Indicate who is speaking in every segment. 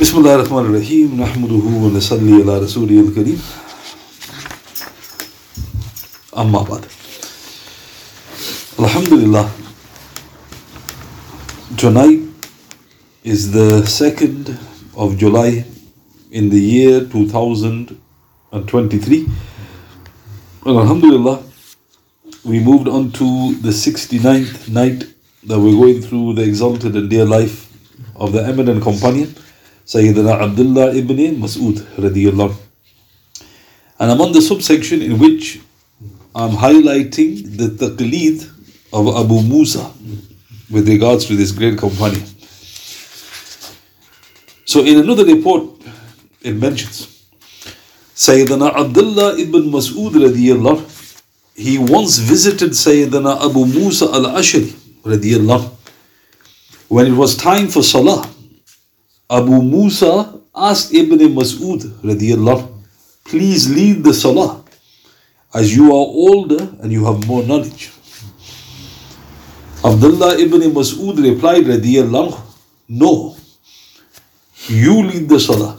Speaker 1: بسم الله الرحمن الرحيم نحمده ونصلي على رسوله الكريم أما بعد Alhamdulillah Tonight is the 2nd of July in the year 2023 and Alhamdulillah we moved on to the 69th night that we're going through the exalted and dear life of the eminent companion Sayyidina Abdullah ibn Mas'ud radiyallahu. And I'm on the subsection in which I'm highlighting the taqleed of Abu Musa with regards to this great companion. So in another report, it mentions Sayyidina Abdullah ibn Mas'ud radiyallahu he once visited Sayyidina Abu Musa al-Ashari radiyallahu when it was time for Salah. Abu Musa asked Ibn Mas'ud radiyallahu anhu, please lead the Salah as you are older and you have more knowledge. Abdullah ibn Mas'ud replied radiyallahu anhu, no, you lead the Salah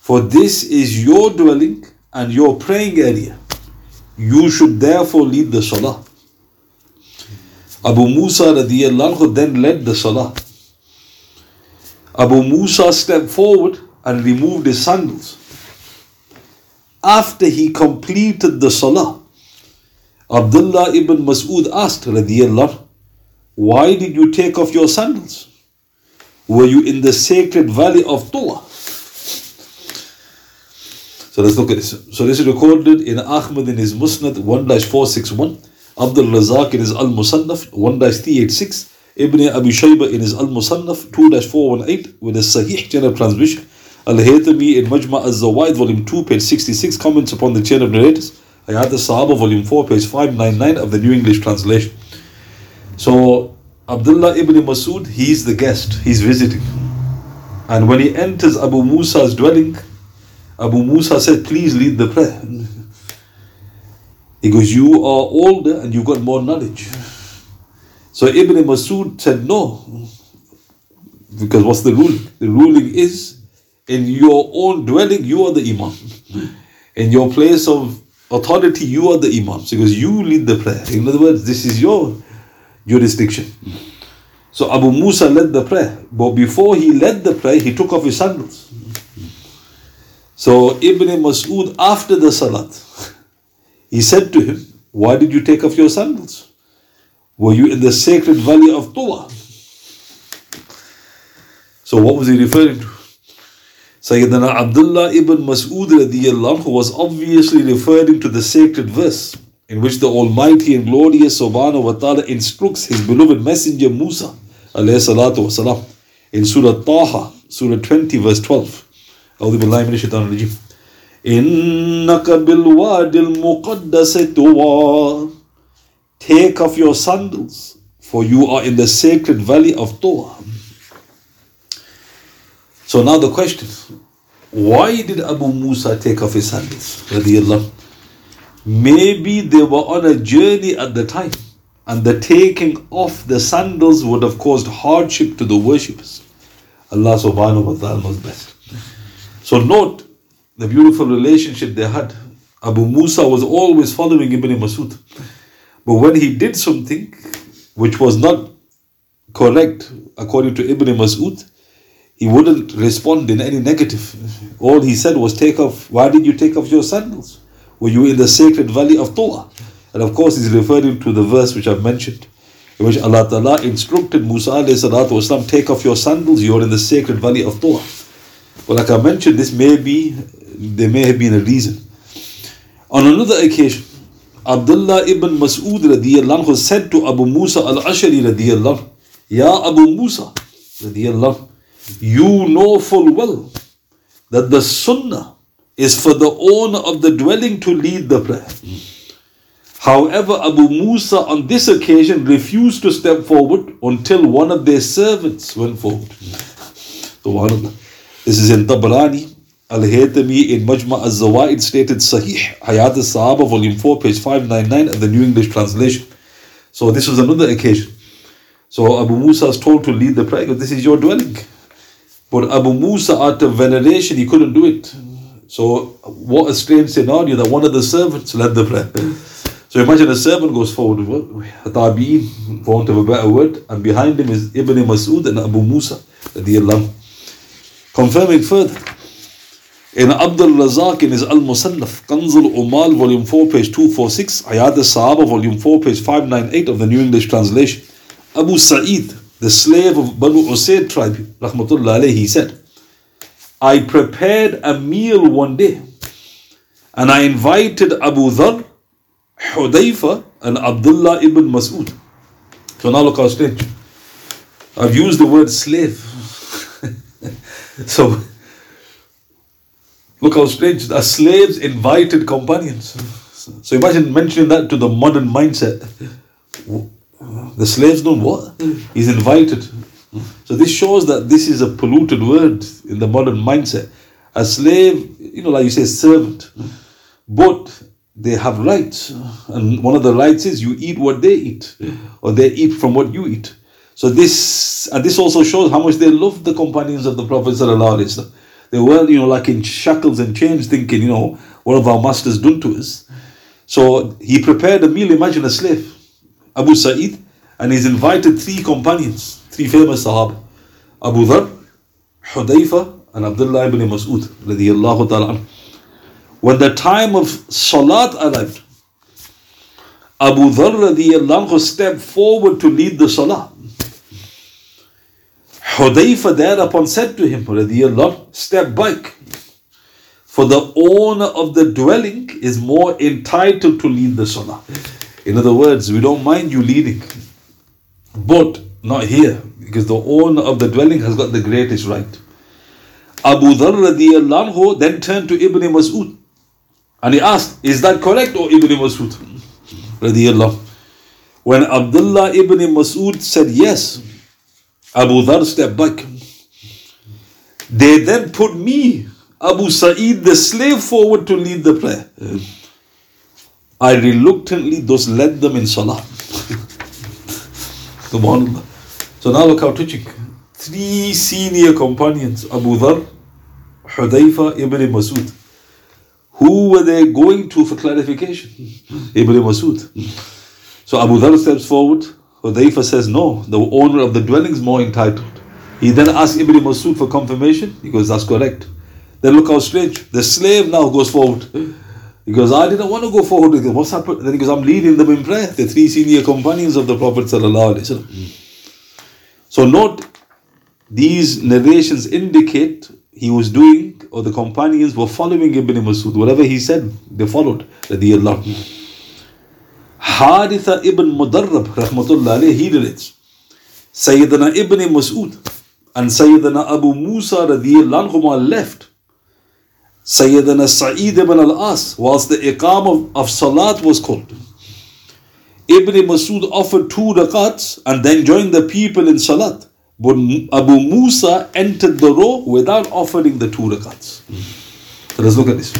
Speaker 1: for this is your dwelling and your praying area. You should therefore lead the Salah. Abu Musa radiyallahu anhu then led the Salah. Abu Musa stepped forward and removed his sandals. After he completed the Salah, Abdullah ibn Mas'ud asked radiyallahu anhu, why did you take off your sandals? Were you in the sacred valley of Tuwa? So let's look at this. So this is recorded in Ahmad in his Musnad 1-461, Abdul Razak in his Al Musannaf 1-386, Ibn Abi Shayba in his Al Musannaf 2-418 with a Sahih chain of transmission. Al Haythami in Majma al Zawaid, volume 2, page 66, comments upon the chain of narrators. Hayat al Sahaba, volume 4, page 599 of the New English translation. So Abdullah ibn Masud, he's the guest, he's visiting. And when he enters Abu Musa's dwelling, Abu Musa said, Please lead the prayer. He goes, You are older and you've got more knowledge. So Ibn Masud said, No. Because what's the ruling? The ruling is in your own dwelling, you are the Imam. In your place of authority, you are the Imam. He You lead the prayer. In other words, this is your jurisdiction. So Abu Musa led the prayer. But before he led the prayer, he took off his sandals. So Ibn Mas'ud, after the Salat, he said to him, Why did you take off your sandals? Were you in the sacred valley of Tuwa? So what was he referring to? Sayyidina Abdullah ibn Mas'ud radiyallahu anhu was obviously referring to the sacred verse in which the Almighty and Glorious Subhanahu wa ta'ala instructs His beloved Messenger Musa alayhi salatu wasalam in Surah Taha, Surah 20, verse 12. أعوذ بالله من الشيطان الرجيم إنك بالواد المقدس طوى Take off your sandals, for you are in the sacred valley of Tuwa. So now the question, why did Abu Musa take off his sandals? Maybe they were on a journey at the time, and the taking off the sandals would have caused hardship to the worshippers. Allah subhanahu wa ta'ala knows best. So note the beautiful relationship they had. Abu Musa was always following Ibn Masud. But when he did something which was not correct, according to Ibn Mas'ud, he wouldn't respond in any negative. All he said was, Take off, why did you take off your sandals? Were you in the sacred valley of Tuwa?" And of course, he's referring to the verse which I've mentioned, in which Allah Ta'ala instructed Musa والسلام, Take off your sandals, you're in the sacred valley of Tuwa." Well, like I mentioned, this may be, there may have been a reason. On another occasion, Abdullah ibn Mas'ud radiyallahu anhu said to Abu Musa al-Ashari radiyallahu anhu, Ya Abu Musa radiyallahu anhu, you know full well that the sunnah is for the owner of the dwelling to lead the prayer. However, Abu Musa on this occasion refused to step forward until one of their servants went forward. This is in Tabarani, Al Haytami in Majma al Zawaid stated Sahih, Hayat al Sahaba, volume 4, page 599 of the New English translation. So this was another occasion. So Abu Musa is told to lead the prayer. This is your dwelling. But Abu Musa, out of veneration, he couldn't do it. So, what a strange scenario that one of the servants led the prayer. So, imagine a servant goes forward, a tabi'in, for want of a better word, and behind him is Ibn Mas'ud and Abu Musa, confirming further. In Abdul Razak in his Al Musannaf, Kanzul Umal, volume 4, page 246, Hayat al Sahaba, volume 4, page 598 of the New English Translation, Abu Sa'id, the slave of Banu Usaid tribe, Rahmatullah alayhi, he said, I prepared a meal one day and I invited Abu Dhar, Hudayfa, and Abdullah ibn Mas'ud. So now look how strange. I've used the word slave. so look how strange. A slaves invited companions. So imagine mentioning that to the modern mindset. The slaves don't what? He's invited. So this shows that this is a polluted word in the modern mindset. A slave, you know, like you say, servant. But they have rights. And one of the rights is you eat what they eat, or they eat from what you eat. So this and this also shows how much they loved the companions of the Prophet. They were, you know, like in shackles and chains, thinking, you know, what have our masters done to us? So he prepared a meal, imagine a slave, Abu Sa'id, and he's invited three companions, three famous Sahaba, Abu Dhar, Hudayfa, and Abdullah ibn Mas'ud, When the time of Salat arrived, Abu Dhar stepped forward to lead the Salah. Hudayfa thereupon said to him, radiallahu, step back. For the owner of the dwelling is more entitled to lead the Salah. In other words, we don't mind you leading, but not here, because the owner of the dwelling has got the greatest right. Abu Dhar radiallahu then turned to Ibn Mas'ud and he asked, Is that correct, or Ibn Mas'ud? Radiallahu. When Abdullah ibn Mas'ud said yes, Abu Dhar stepped back. They then put me, Abu Sa'id, the slave, forward to lead the prayer. I reluctantly thus led them in Salah. So now look how touching. Three senior companions, Abu Dhar, Hudayfa, Ibn Masud. Who were they going to for clarification? Ibn Masud. So Abu Dhar steps forward. Hudayfa says, No, the owner of the dwelling is more entitled. He then asks Ibn Masud for confirmation. He goes, That's correct. Then look how strange. The slave now goes forward. He goes, I didn't want to go forward it. What's happened? Then he goes, I'm leading them in prayer. The three senior companions of the Prophet. So note, these narrations indicate he was doing, or the companions were following Ibn Masud. Whatever he said, they followed. Allah. Haritha ibn Mudarrab, rahmatullah alayhi, he relates. Sayyidina ibn Masud and Sayyidina Abu Musa radiallahu anhu left Sayyidina Sa'id ibn al-As, whilst the iqam of, of Salat was called, Ibn Masud offered two rakats and then joined the people in Salat. But Abu Musa entered the row without offering the two rakats. So let's look at this.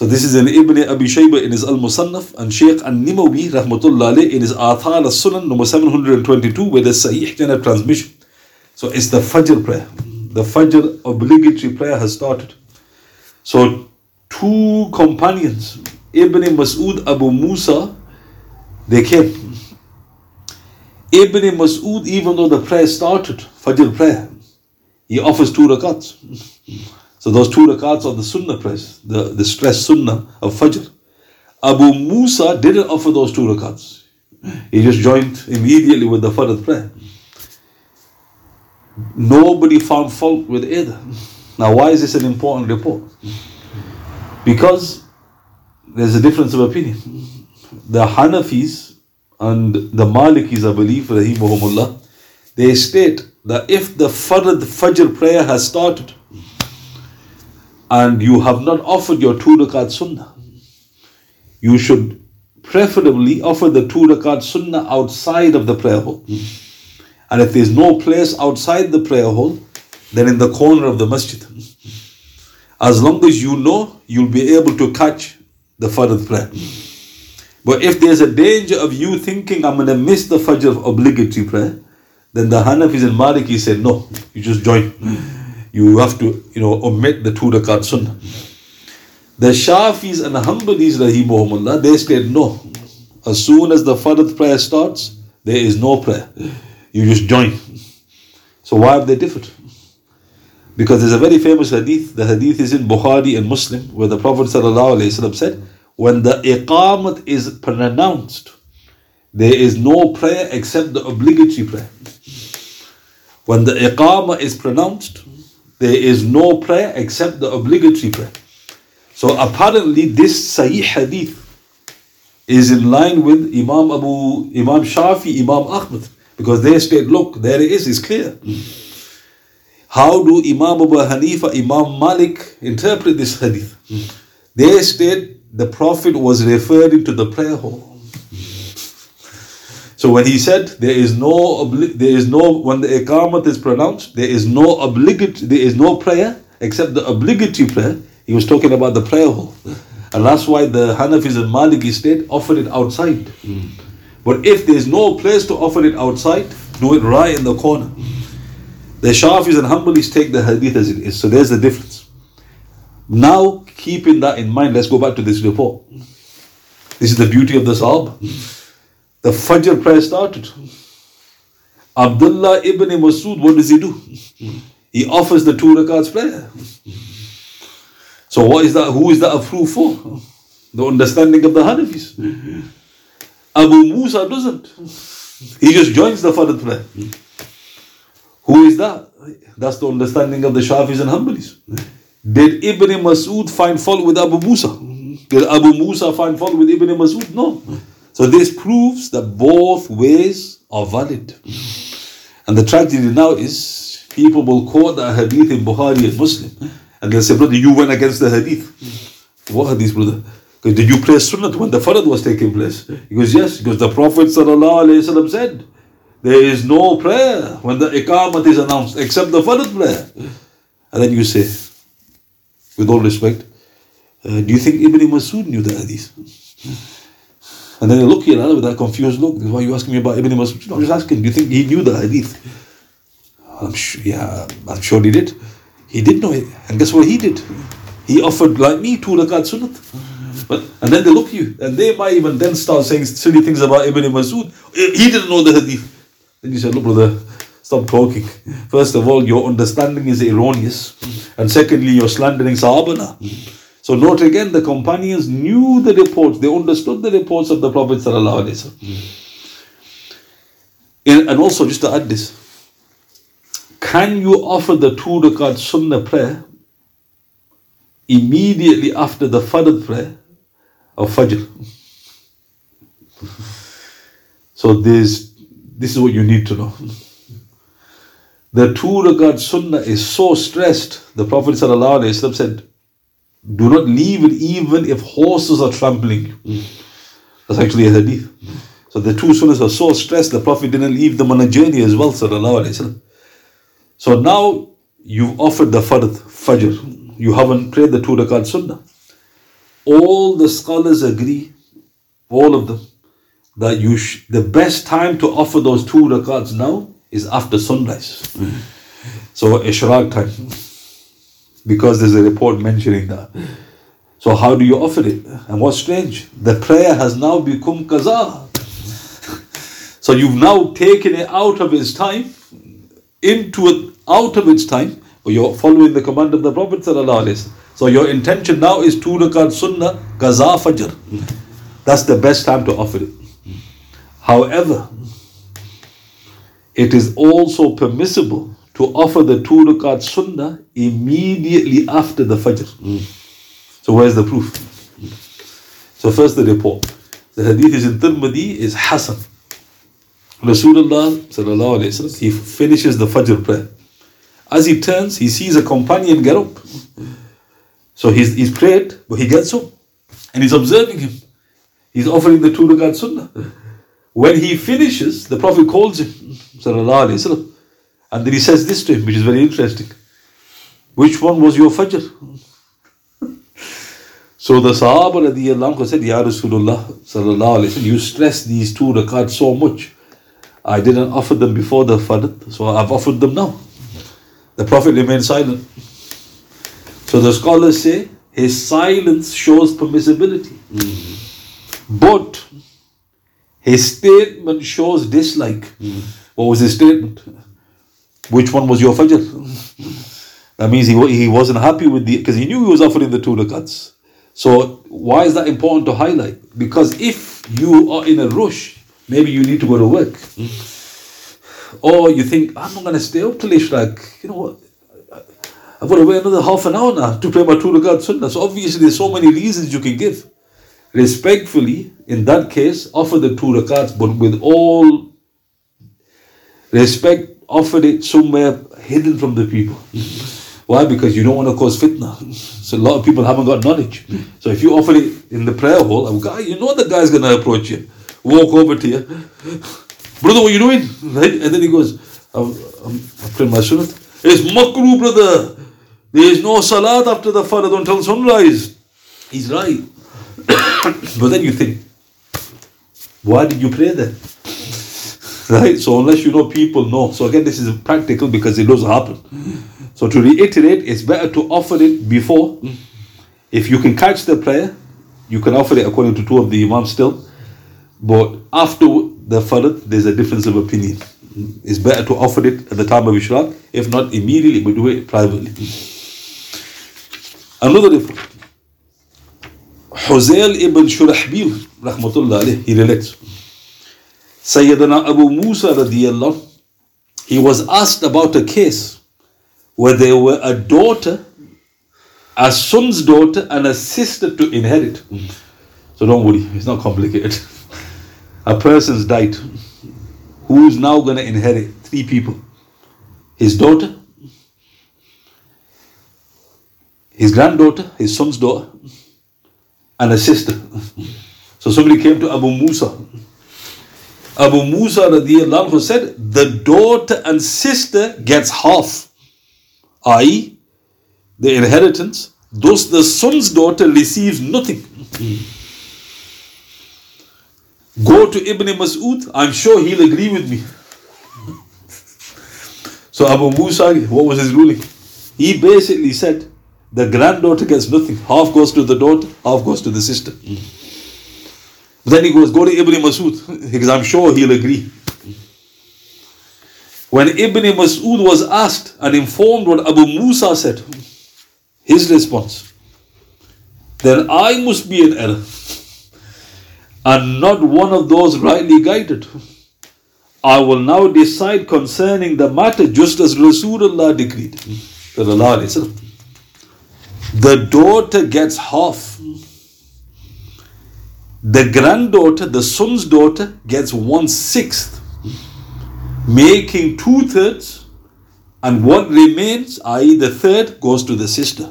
Speaker 1: So this is in Ibn Abi Shayba in his Al-Musannaf and Shaykh An-Nimawi rahmatullah in his Athar al-Sunan number 722 with the Sahih Jannah transmission. So it's the Fajr prayer. The Fajr obligatory prayer has started. So, two companions, Ibn Mas'ud, Abu Musa, they came. Ibn Mas'ud, even though the prayer started, Fajr prayer, he offers two rakats. So those two rakats are the sunnah prayers, the, the stress sunnah of Fajr. Abu Musa didn't offer those two rakats. He just joined immediately with the Fajr prayer. Nobody found fault with either. Now, why is this an important report? Because there's a difference of opinion. The Hanafis and the Malikis, I believe, rahimahumullah, they state that if the Fard Fajr prayer has started and you have not offered your two rakat sunnah, you should preferably offer the two rakat sunnah outside of the prayer hall. And if there's no place outside the prayer hall, then in the corner of the masjid. As long as you know, you'll be able to catch the Fajr prayer. But if there's a danger of you thinking I'm going to miss the Fajr obligatory prayer, then the Hanafis and Maliki said no, you just join. You have to, you know, omit the two rakat sunnah. The Shafis and Hanbalis, rahimahumullah, they said no. As soon as the Fard prayer starts, there is no prayer. You just join. So why have they differed? Because there's a very famous hadith, the hadith is in Bukhari and Muslim, where the Prophet said, when the iqamat is pronounced, there is no prayer except the obligatory prayer. When the iqamah is pronounced, there is no prayer except the obligatory prayer. So apparently this Sahih Hadith is in line with Imam Abu Imam Shafi, Imam Ahmad, because they state, look, there it is, it's clear. How do Imam Abu Hanifa, Imam Malik interpret this hadith? They state the Prophet was referring to the prayer hall. So when he said there is no there is no when the iqamat is pronounced, there is no obligatory there is no prayer except the obligatory prayer. He was talking about the prayer hall. And that's why the Hanafis and Maliki state offer it outside. Mm. But if there's no place to offer it outside, do it right in the corner. The Shafis and Hanbalis take the hadith as it is. So there's the difference. Now, keeping that in mind, let's go back to this report. This is the beauty of the Sahaba. The Fajr prayer started. Abdullah ibn Masud, what does he do? He offers the two rakats prayer. So what is that? Who is that a proof for? The understanding of the Hanafis. Abu Musa doesn't. He just joins the Fard prayer. Who is that? That's the understanding of the Shafis and Hanbalis. Did Ibn Masud find fault with Abu Musa? Did Abu Musa find fault with Ibn Masud? No. So this proves that both ways are valid. And the tragedy now is people will quote the hadith in Bukhari and Muslim and they'll say, brother, you went against the hadith. What hadith, brother? Because did you pray sunnah when the farad was taking place? He goes, yes, because the Prophet said, there is no prayer when the iqamat is announced except the farad prayer. And then you say, with all respect, uh, do you think Ibn Masud knew the hadith? And then they look at you with that confused look. Why are you asking me about Ibn Masud? No, I'm just asking, do you think he knew the hadith? I'm sure, yeah, I'm sure he did. He did know it. And guess what he did? He offered, like me, two rakat sunnat. But, and then they look at you, and they might even then start saying silly things about Ibn Masud. He didn't know the hadith. Then you said, look, brother, stop talking. First of all, your understanding is erroneous. And secondly, you're slandering Sahabana. So note again, the companions knew the reports, they understood the reports of the Prophet. And also, just to add this, can you offer the two rakat sunnah prayer immediately after the fard prayer of Fajr? So this, this is what you need to know. The two rakat sunnah is so stressed. The Prophet said, do not leave it even if horses are trampling. That's actually a hadith. So the two sunnahs are so stressed, the Prophet didn't leave them on a journey as well. Sallallahu. So now you've offered the fard, fajr. You haven't prayed the two rakat sunnah. All the scholars agree, all of them, that you sh- the best time to offer those two rakats now is after sunrise. So ishraq time. Because there's a report mentioning that. So how do you offer it? And what's strange? The prayer has now become qaza. so you've now taken it out of its time into it out of its time, but you're following the command of the Prophet. So your intention now is two rakat sunnah, qaza fajr. That's the best time to offer it. However, it is also permissible to offer the two rakat sunnah immediately after the fajr. Hmm. So where's the proof? Hmm. So first the report. The hadith is in Tirmidhi is Hasan. Rasulullah sallallahu alayhi wasallam, he finishes the Fajr prayer. As he turns, he sees a companion get up. So he's, he's prayed, but he gets up and he's observing him. He's offering the two rakat sunnah. When he finishes, the Prophet calls him, sallallahu alayhi wasallam, and then he says this to him, which is very interesting. Which one was your Fajr? So the Sahaba radiallahu said, Ya Rasulullah sallallahu alayhi you stress these two rakats so much. I didn't offer them before the Fard, so I've offered them now. The Prophet remained silent. So the scholars say his silence shows permissibility. But his statement shows dislike. Hmm. What was his statement? Which one was your fajr? That means he, he wasn't happy with the, because he knew he was offering the two rakats. So why is that important to highlight? Because if you are in a rush, maybe you need to go to work. Or you think, I'm not going to stay up till Ishraq. You know what? I've got to wait another half an hour now to pray my two rakat sunnah. So obviously there's so many reasons you can give. Respectfully, in that case, offer the two rakats, but with all respect, offer it somewhere hidden from the people. Why? Because you don't want to cause fitna. So a lot of people haven't got knowledge. So if you offer it in the prayer hall, a guy, you know the guy's gonna approach you, walk over to you, brother, what are you doing? Right? And then he goes, I'm, I'm praying my sunnah. It's makruh, brother. There is no salat after the farad until sunrise. He's right. but then you think, why did you pray then? Right? So unless you know people know. So again, this is practical because it doesn't happen. So to reiterate, it's better to offer it before. If you can catch the prayer, you can offer it according to two of the imams still. But after the farad, there's a difference of opinion. It's better to offer it at the time of Ishraq. If not immediately, but do it privately. Another difference. Huzail ibn Shurahbil, rahmatullah he relates. Sayyidina Abu Musa radiallahu, he was asked about a case where there were a daughter, a son's daughter, and a sister to inherit. So don't worry, it's not complicated. A person's died. Who is now going to inherit? Three people. His daughter, his granddaughter, his son's daughter, and a sister. So somebody came to Abu Musa. Abu Musa radiallahu said, the daughter and sister gets half, i.e., the inheritance. Thus, the son's daughter receives nothing. Go to Ibn Mas'ud, I'm sure he'll agree with me. So Abu Musa, what was his ruling? He basically said the granddaughter gets nothing. Half goes to the daughter, half goes to the sister. Then he goes, go to Ibn Mas'ud, because I'm sure he'll agree. When Ibn Mas'ud was asked and informed what Abu Musa said, his response, then I must be in error and not one of those rightly guided. I will now decide concerning the matter just as Rasulullah decreed. The daughter gets half. The granddaughter, the son's daughter, gets one sixth, making two thirds, and what remains, i.e., the third, goes to the sister.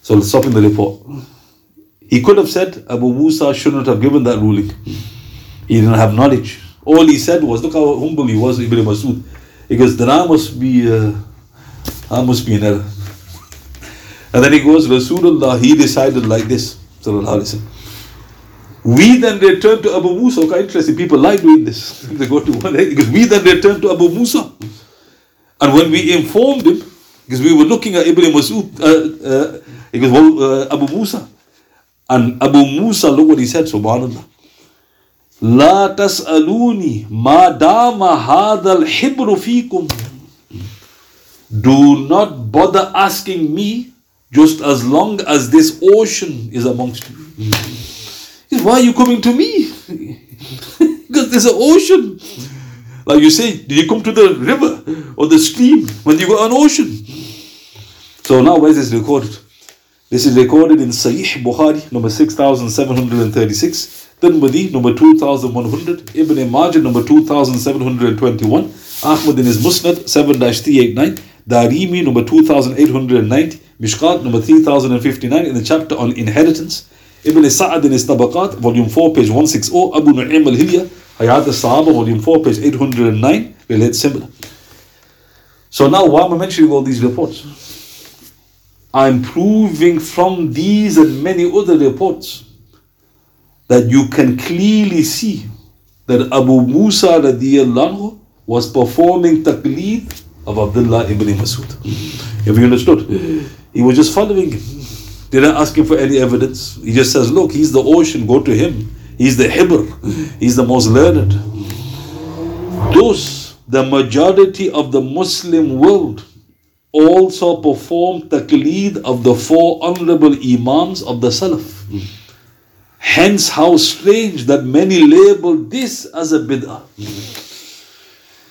Speaker 1: So let's stop in the report. He could have said Abu Musa shouldn't have given that ruling. He didn't have knowledge. All he said was, look how humble he was, Ibn Masud. He goes, then I must be, uh, I must be in error. And then he goes, Rasulullah, he decided like this. Sallallahu Alaihi Wasallam. We then return to Abu Musa. Okay, interesting. People like doing this. they go to one because we then return to Abu Musa. And when we informed him, because we were looking at Ibn Masud, uh, uh, he goes, well, uh, Abu Musa. And Abu Musa, look what he said, subhanAllah. لا تسألوني ما دام هذا الحبر فيكم Do not bother asking me just as long as this ocean is amongst you. Why are you coming to me? because there's an ocean. Like you say, did you come to the river or the stream when you got an ocean? So now where is this recorded? This is recorded in Sahih Bukhari, number 6736, Tirmidhi, number 2100, Ibn Majah, number 2721, Ahmad in his Musnad, 7-389, Darimi, number 2890, Mishkat, number 3059, in the chapter on inheritance, Ibn Sa'ad in his Tabaqat, volume 4, page 160, Abu Nu'aym al-Hilya, Hayat al-Sahaba, volume 4, page 809, relates similar. So now why am I mentioning all these reports? I'm proving from these and many other reports that you can clearly see that Abu Musa radiallahu was performing taqleed of Abdullah ibn Masud. Have you understood? He was just following him. Didn't ask him for any evidence. He just says, Look, he's the ocean, go to him. He's the Hibr, he's the most learned. Thus, the majority of the Muslim world also performed taqleed of the four honorable Imams of the Salaf. Hence, how strange that many label this as a bid'ah.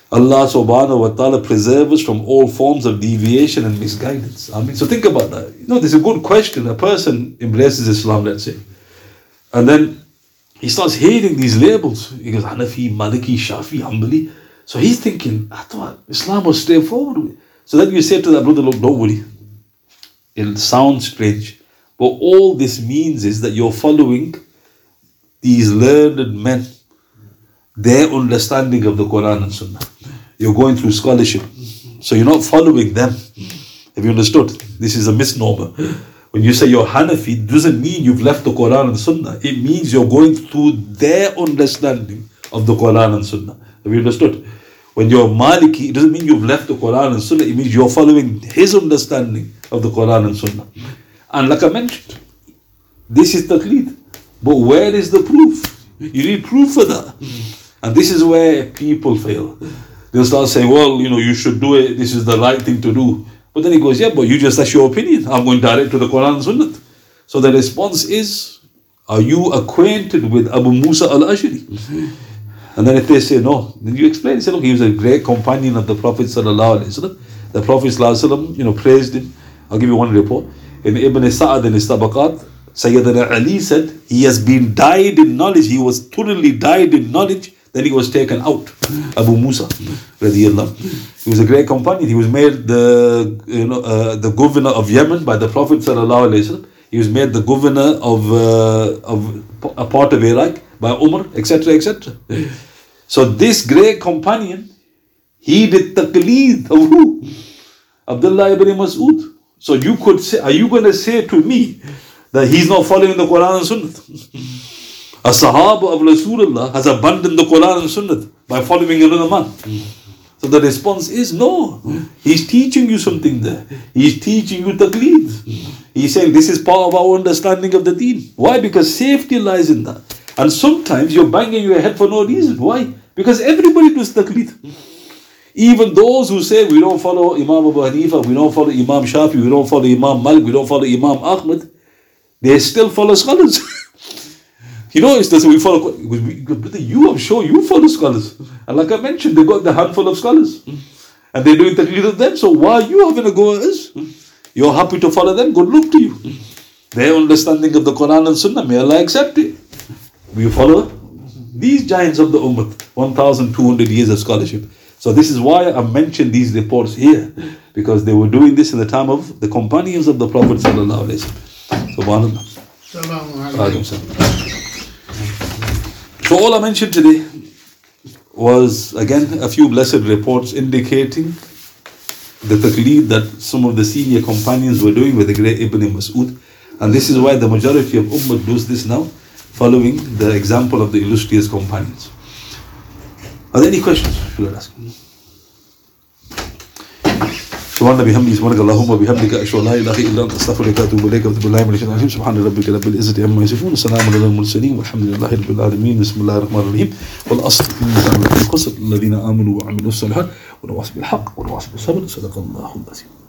Speaker 1: Allah subhanahu wa ta'ala preserve us from all forms of deviation and misguidance. I mean, so think about that. You know, this is a good question. A person embraces Islam, let's say, and then he starts hating these labels. He goes, Hanafi, Maliki, Shafi, Hanbali. So he's thinking, I thought Islam was straightforward. So then you say to that brother, look, don't worry. It sounds strange. But all this means is that you're following these learned men, their understanding of the Quran and Sunnah. You're going through scholarship. So you're not following them. Have you understood? This is a misnomer. When you say you're Hanafi, it doesn't mean you've left the Quran and Sunnah. It means you're going through their understanding of the Quran and Sunnah. Have you understood? When you're Maliki, it doesn't mean you've left the Quran and Sunnah. It means you're following his understanding of the Quran and Sunnah. And like I mentioned, this is taqleed. But where is the proof? You need proof for that. And this is where people fail. They'll start saying, well, you know, you should do it. This is the right thing to do. But then he goes, yeah, but you just, that's your opinion. I'm going direct to the Quran and Sunnah. So the response is, are you acquainted with Abu Musa al-Ashri? And then if they say no, then you explain. Say, look, he was a great companion of the Prophet sallallahu alaihi wasallam. The Prophet sallallahu alaihi wasallam, you know, praised him. I'll give you one report. In Ibn Sa'ad in his Tabaqat, Sayyidina Ali said, he has been dyed in knowledge. He was thoroughly dyed in knowledge. Then he was taken out. Abu Musa, radiallahu. He was a great companion. He was made the, you know, uh, the governor of Yemen by the Prophet sallallahu alaihi wasallam. He was made the governor of, uh, of a part of Iraq by Umar, etc., etc. So this great companion, he did taqleed of who? Abdullah ibn Mas'ud. So you could say, are you going to say to me that he's not following the Quran and Sunnah? A Sahaba of Rasulullah has abandoned the Quran and Sunnah by following another man. So the response is no. He's teaching you something there. He's teaching you taqleed. He's saying this is part of our understanding of the deen. Why? Because safety lies in that. And sometimes you're banging your head for no reason. Why? Because everybody does taqleed. Even those who say we don't follow Imam Abu Hanifa, we don't follow Imam Shafi, we don't follow Imam Malik, we don't follow Imam Ahmad, they still follow scholars. you know, it's we follow. Brother, You, I'm sure you follow scholars. And like I mentioned, they got the handful of scholars. And they're doing taqleed of them. So why are you having a go at us? You're happy to follow them, good luck to you. Their understanding of the Quran and Sunnah, may Allah accept it. We follow these giants of the Ummah, 1,200 years of scholarship. So this is why I mentioned these reports here, because they were doing this in the time of the companions of the Prophet sallallahu alaihi wasallam. Subhanallah. Alaikum salam. So all I mentioned today was again a few blessed reports indicating the taqleed that some of the senior companions were doing with the great Ibn Mas'ud. And this is why the majority of Ummah does this now, following the example of the illustrious companions. Are there any questions? Should I ask? سبحان بحمده سبحانك اللهم وبحمدك أشهد أن لا إله إلا أنت أستغفرك وأتوب إليك واتوب بالله من الشيطان الرجيم. سبحان ربك رب العزة عما يصفون وسلام على المرسلين والحمد لله رب العالمين. بسم الله الرحمن الرحيم. والأصل الخسر الذين آمنوا وعملوا الصالحات ونواصل بالحق ونواصل بالصبر. صدق الله العظيم.